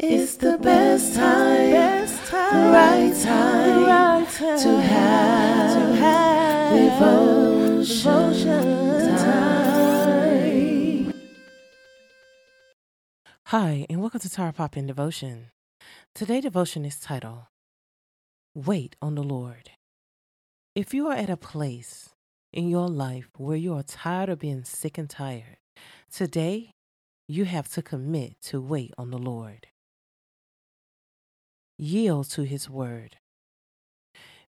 It's the best time, best time, right time, right time to have, to have devotion, devotion time. Hi, and welcome to Tower Pop in Devotion. Today devotion is titled Wait on the Lord. If you are at a place in your life where you are tired of being sick and tired, today you have to commit to wait on the Lord. Yield to His Word.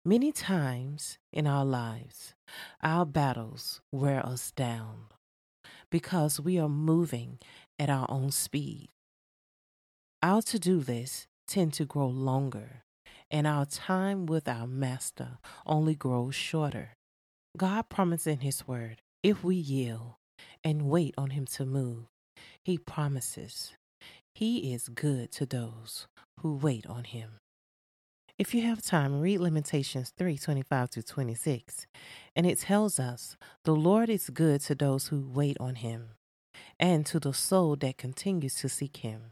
Many times in our lives, our battles wear us down because we are moving at our own speed. Our to do lists tend to grow longer, and our time with our Master only grows shorter. God promised in His Word if we yield and wait on Him to move, He promises He is good to those who wait on Him. If you have time, read Lamentations 3 25 to 26, and it tells us the Lord is good to those who wait on Him and to the soul that continues to seek Him.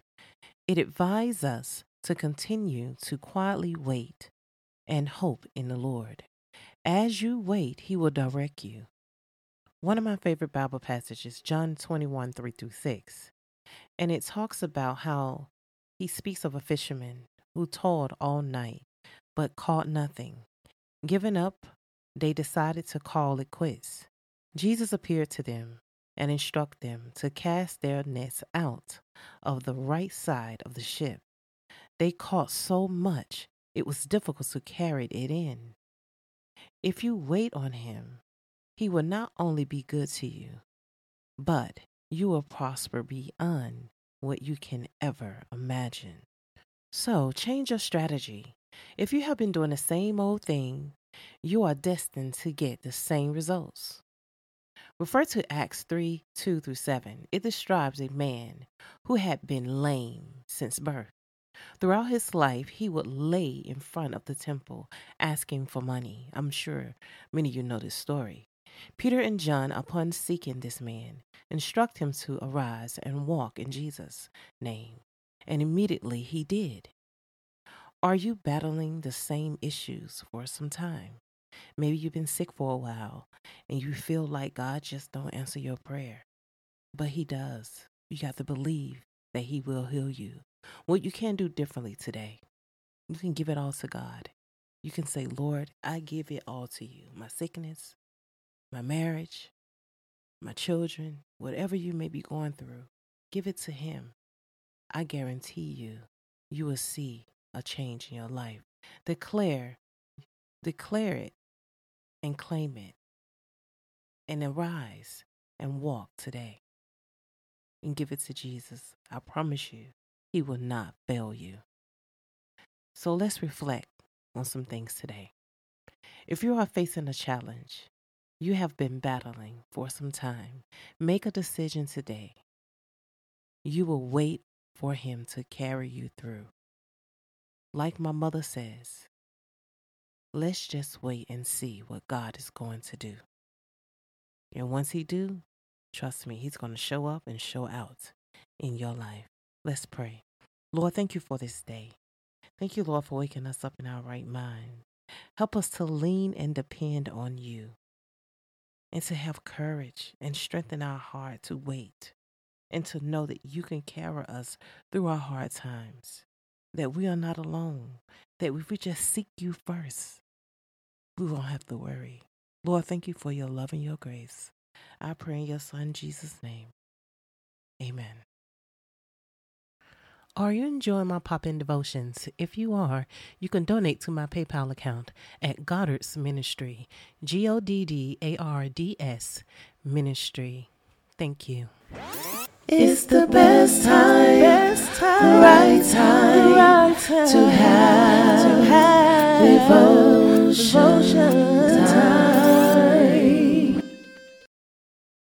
It advises us to continue to quietly wait and hope in the Lord. As you wait, He will direct you. One of my favorite Bible passages, John 21 3 through 6, and it talks about how he speaks of a fisherman who toiled all night but caught nothing. Given up, they decided to call it quits. Jesus appeared to them and instructed them to cast their nets out of the right side of the ship. They caught so much it was difficult to carry it in. If you wait on him, he will not only be good to you, but you will prosper beyond what you can ever imagine. So change your strategy. If you have been doing the same old thing, you are destined to get the same results. Refer to Acts 3 2 through 7. It describes a man who had been lame since birth. Throughout his life, he would lay in front of the temple asking for money. I'm sure many of you know this story. Peter and John, upon seeking this man, instruct him to arise and walk in Jesus' name. And immediately he did. Are you battling the same issues for some time? Maybe you've been sick for a while and you feel like God just don't answer your prayer. But he does. You got to believe that he will heal you. What you can do differently today, you can give it all to God. You can say, Lord, I give it all to you. My sickness, my marriage, my children, whatever you may be going through, give it to him. I guarantee you, you will see a change in your life. Declare, declare it and claim it. And arise and walk today and give it to Jesus. I promise you, He will not fail you. So let's reflect on some things today. If you are facing a challenge you have been battling for some time, make a decision today. You will wait for Him to carry you through. Like my mother says, let's just wait and see what God is going to do. And once he do, trust me, he's going to show up and show out in your life. Let's pray. Lord, thank you for this day. Thank you, Lord, for waking us up in our right mind. Help us to lean and depend on you and to have courage and strengthen our heart to wait and to know that you can carry us through our hard times, that we are not alone, that if we just seek you first, we won't have to worry. Lord, thank you for your love and your grace. I pray in your Son, Jesus' name. Amen. Are you enjoying my pop in devotions? If you are, you can donate to my PayPal account at Goddard's Ministry, G O D D A R D S Ministry. Thank you. It's the best time, best time, right time, right time to have, to have devotion.